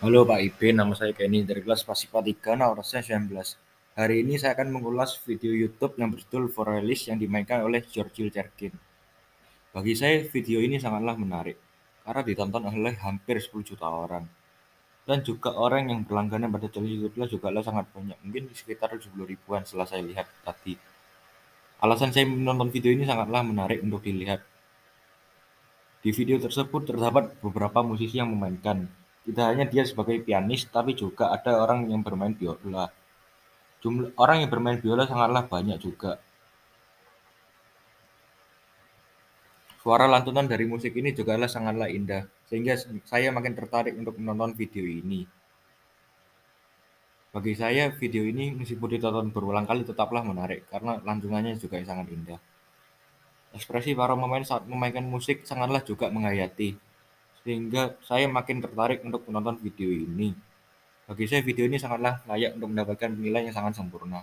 Halo Pak Ibe, nama saya Kenny dari kelas Pasipa 3, nomornya 19. Hari ini saya akan mengulas video YouTube yang berjudul Forelis yang dimainkan oleh Georgil Cerkin. Bagi saya video ini sangatlah menarik karena ditonton oleh hampir 10 juta orang. Dan juga orang yang berlangganan pada channel YouTube juga sangat banyak, mungkin sekitar 70 ribuan setelah saya lihat tadi. Alasan saya menonton video ini sangatlah menarik untuk dilihat. Di video tersebut terdapat beberapa musisi yang memainkan, tidak hanya dia sebagai pianis, tapi juga ada orang yang bermain biola. Jumlah orang yang bermain biola sangatlah banyak juga. Suara lantunan dari musik ini juga sangatlah indah, sehingga saya makin tertarik untuk menonton video ini. Bagi saya, video ini meskipun ditonton berulang kali tetaplah menarik, karena lantunannya juga sangat indah. Ekspresi para pemain saat memainkan musik sangatlah juga menghayati, sehingga saya makin tertarik untuk menonton video ini. Bagi saya video ini sangatlah layak untuk mendapatkan penilaian yang sangat sempurna.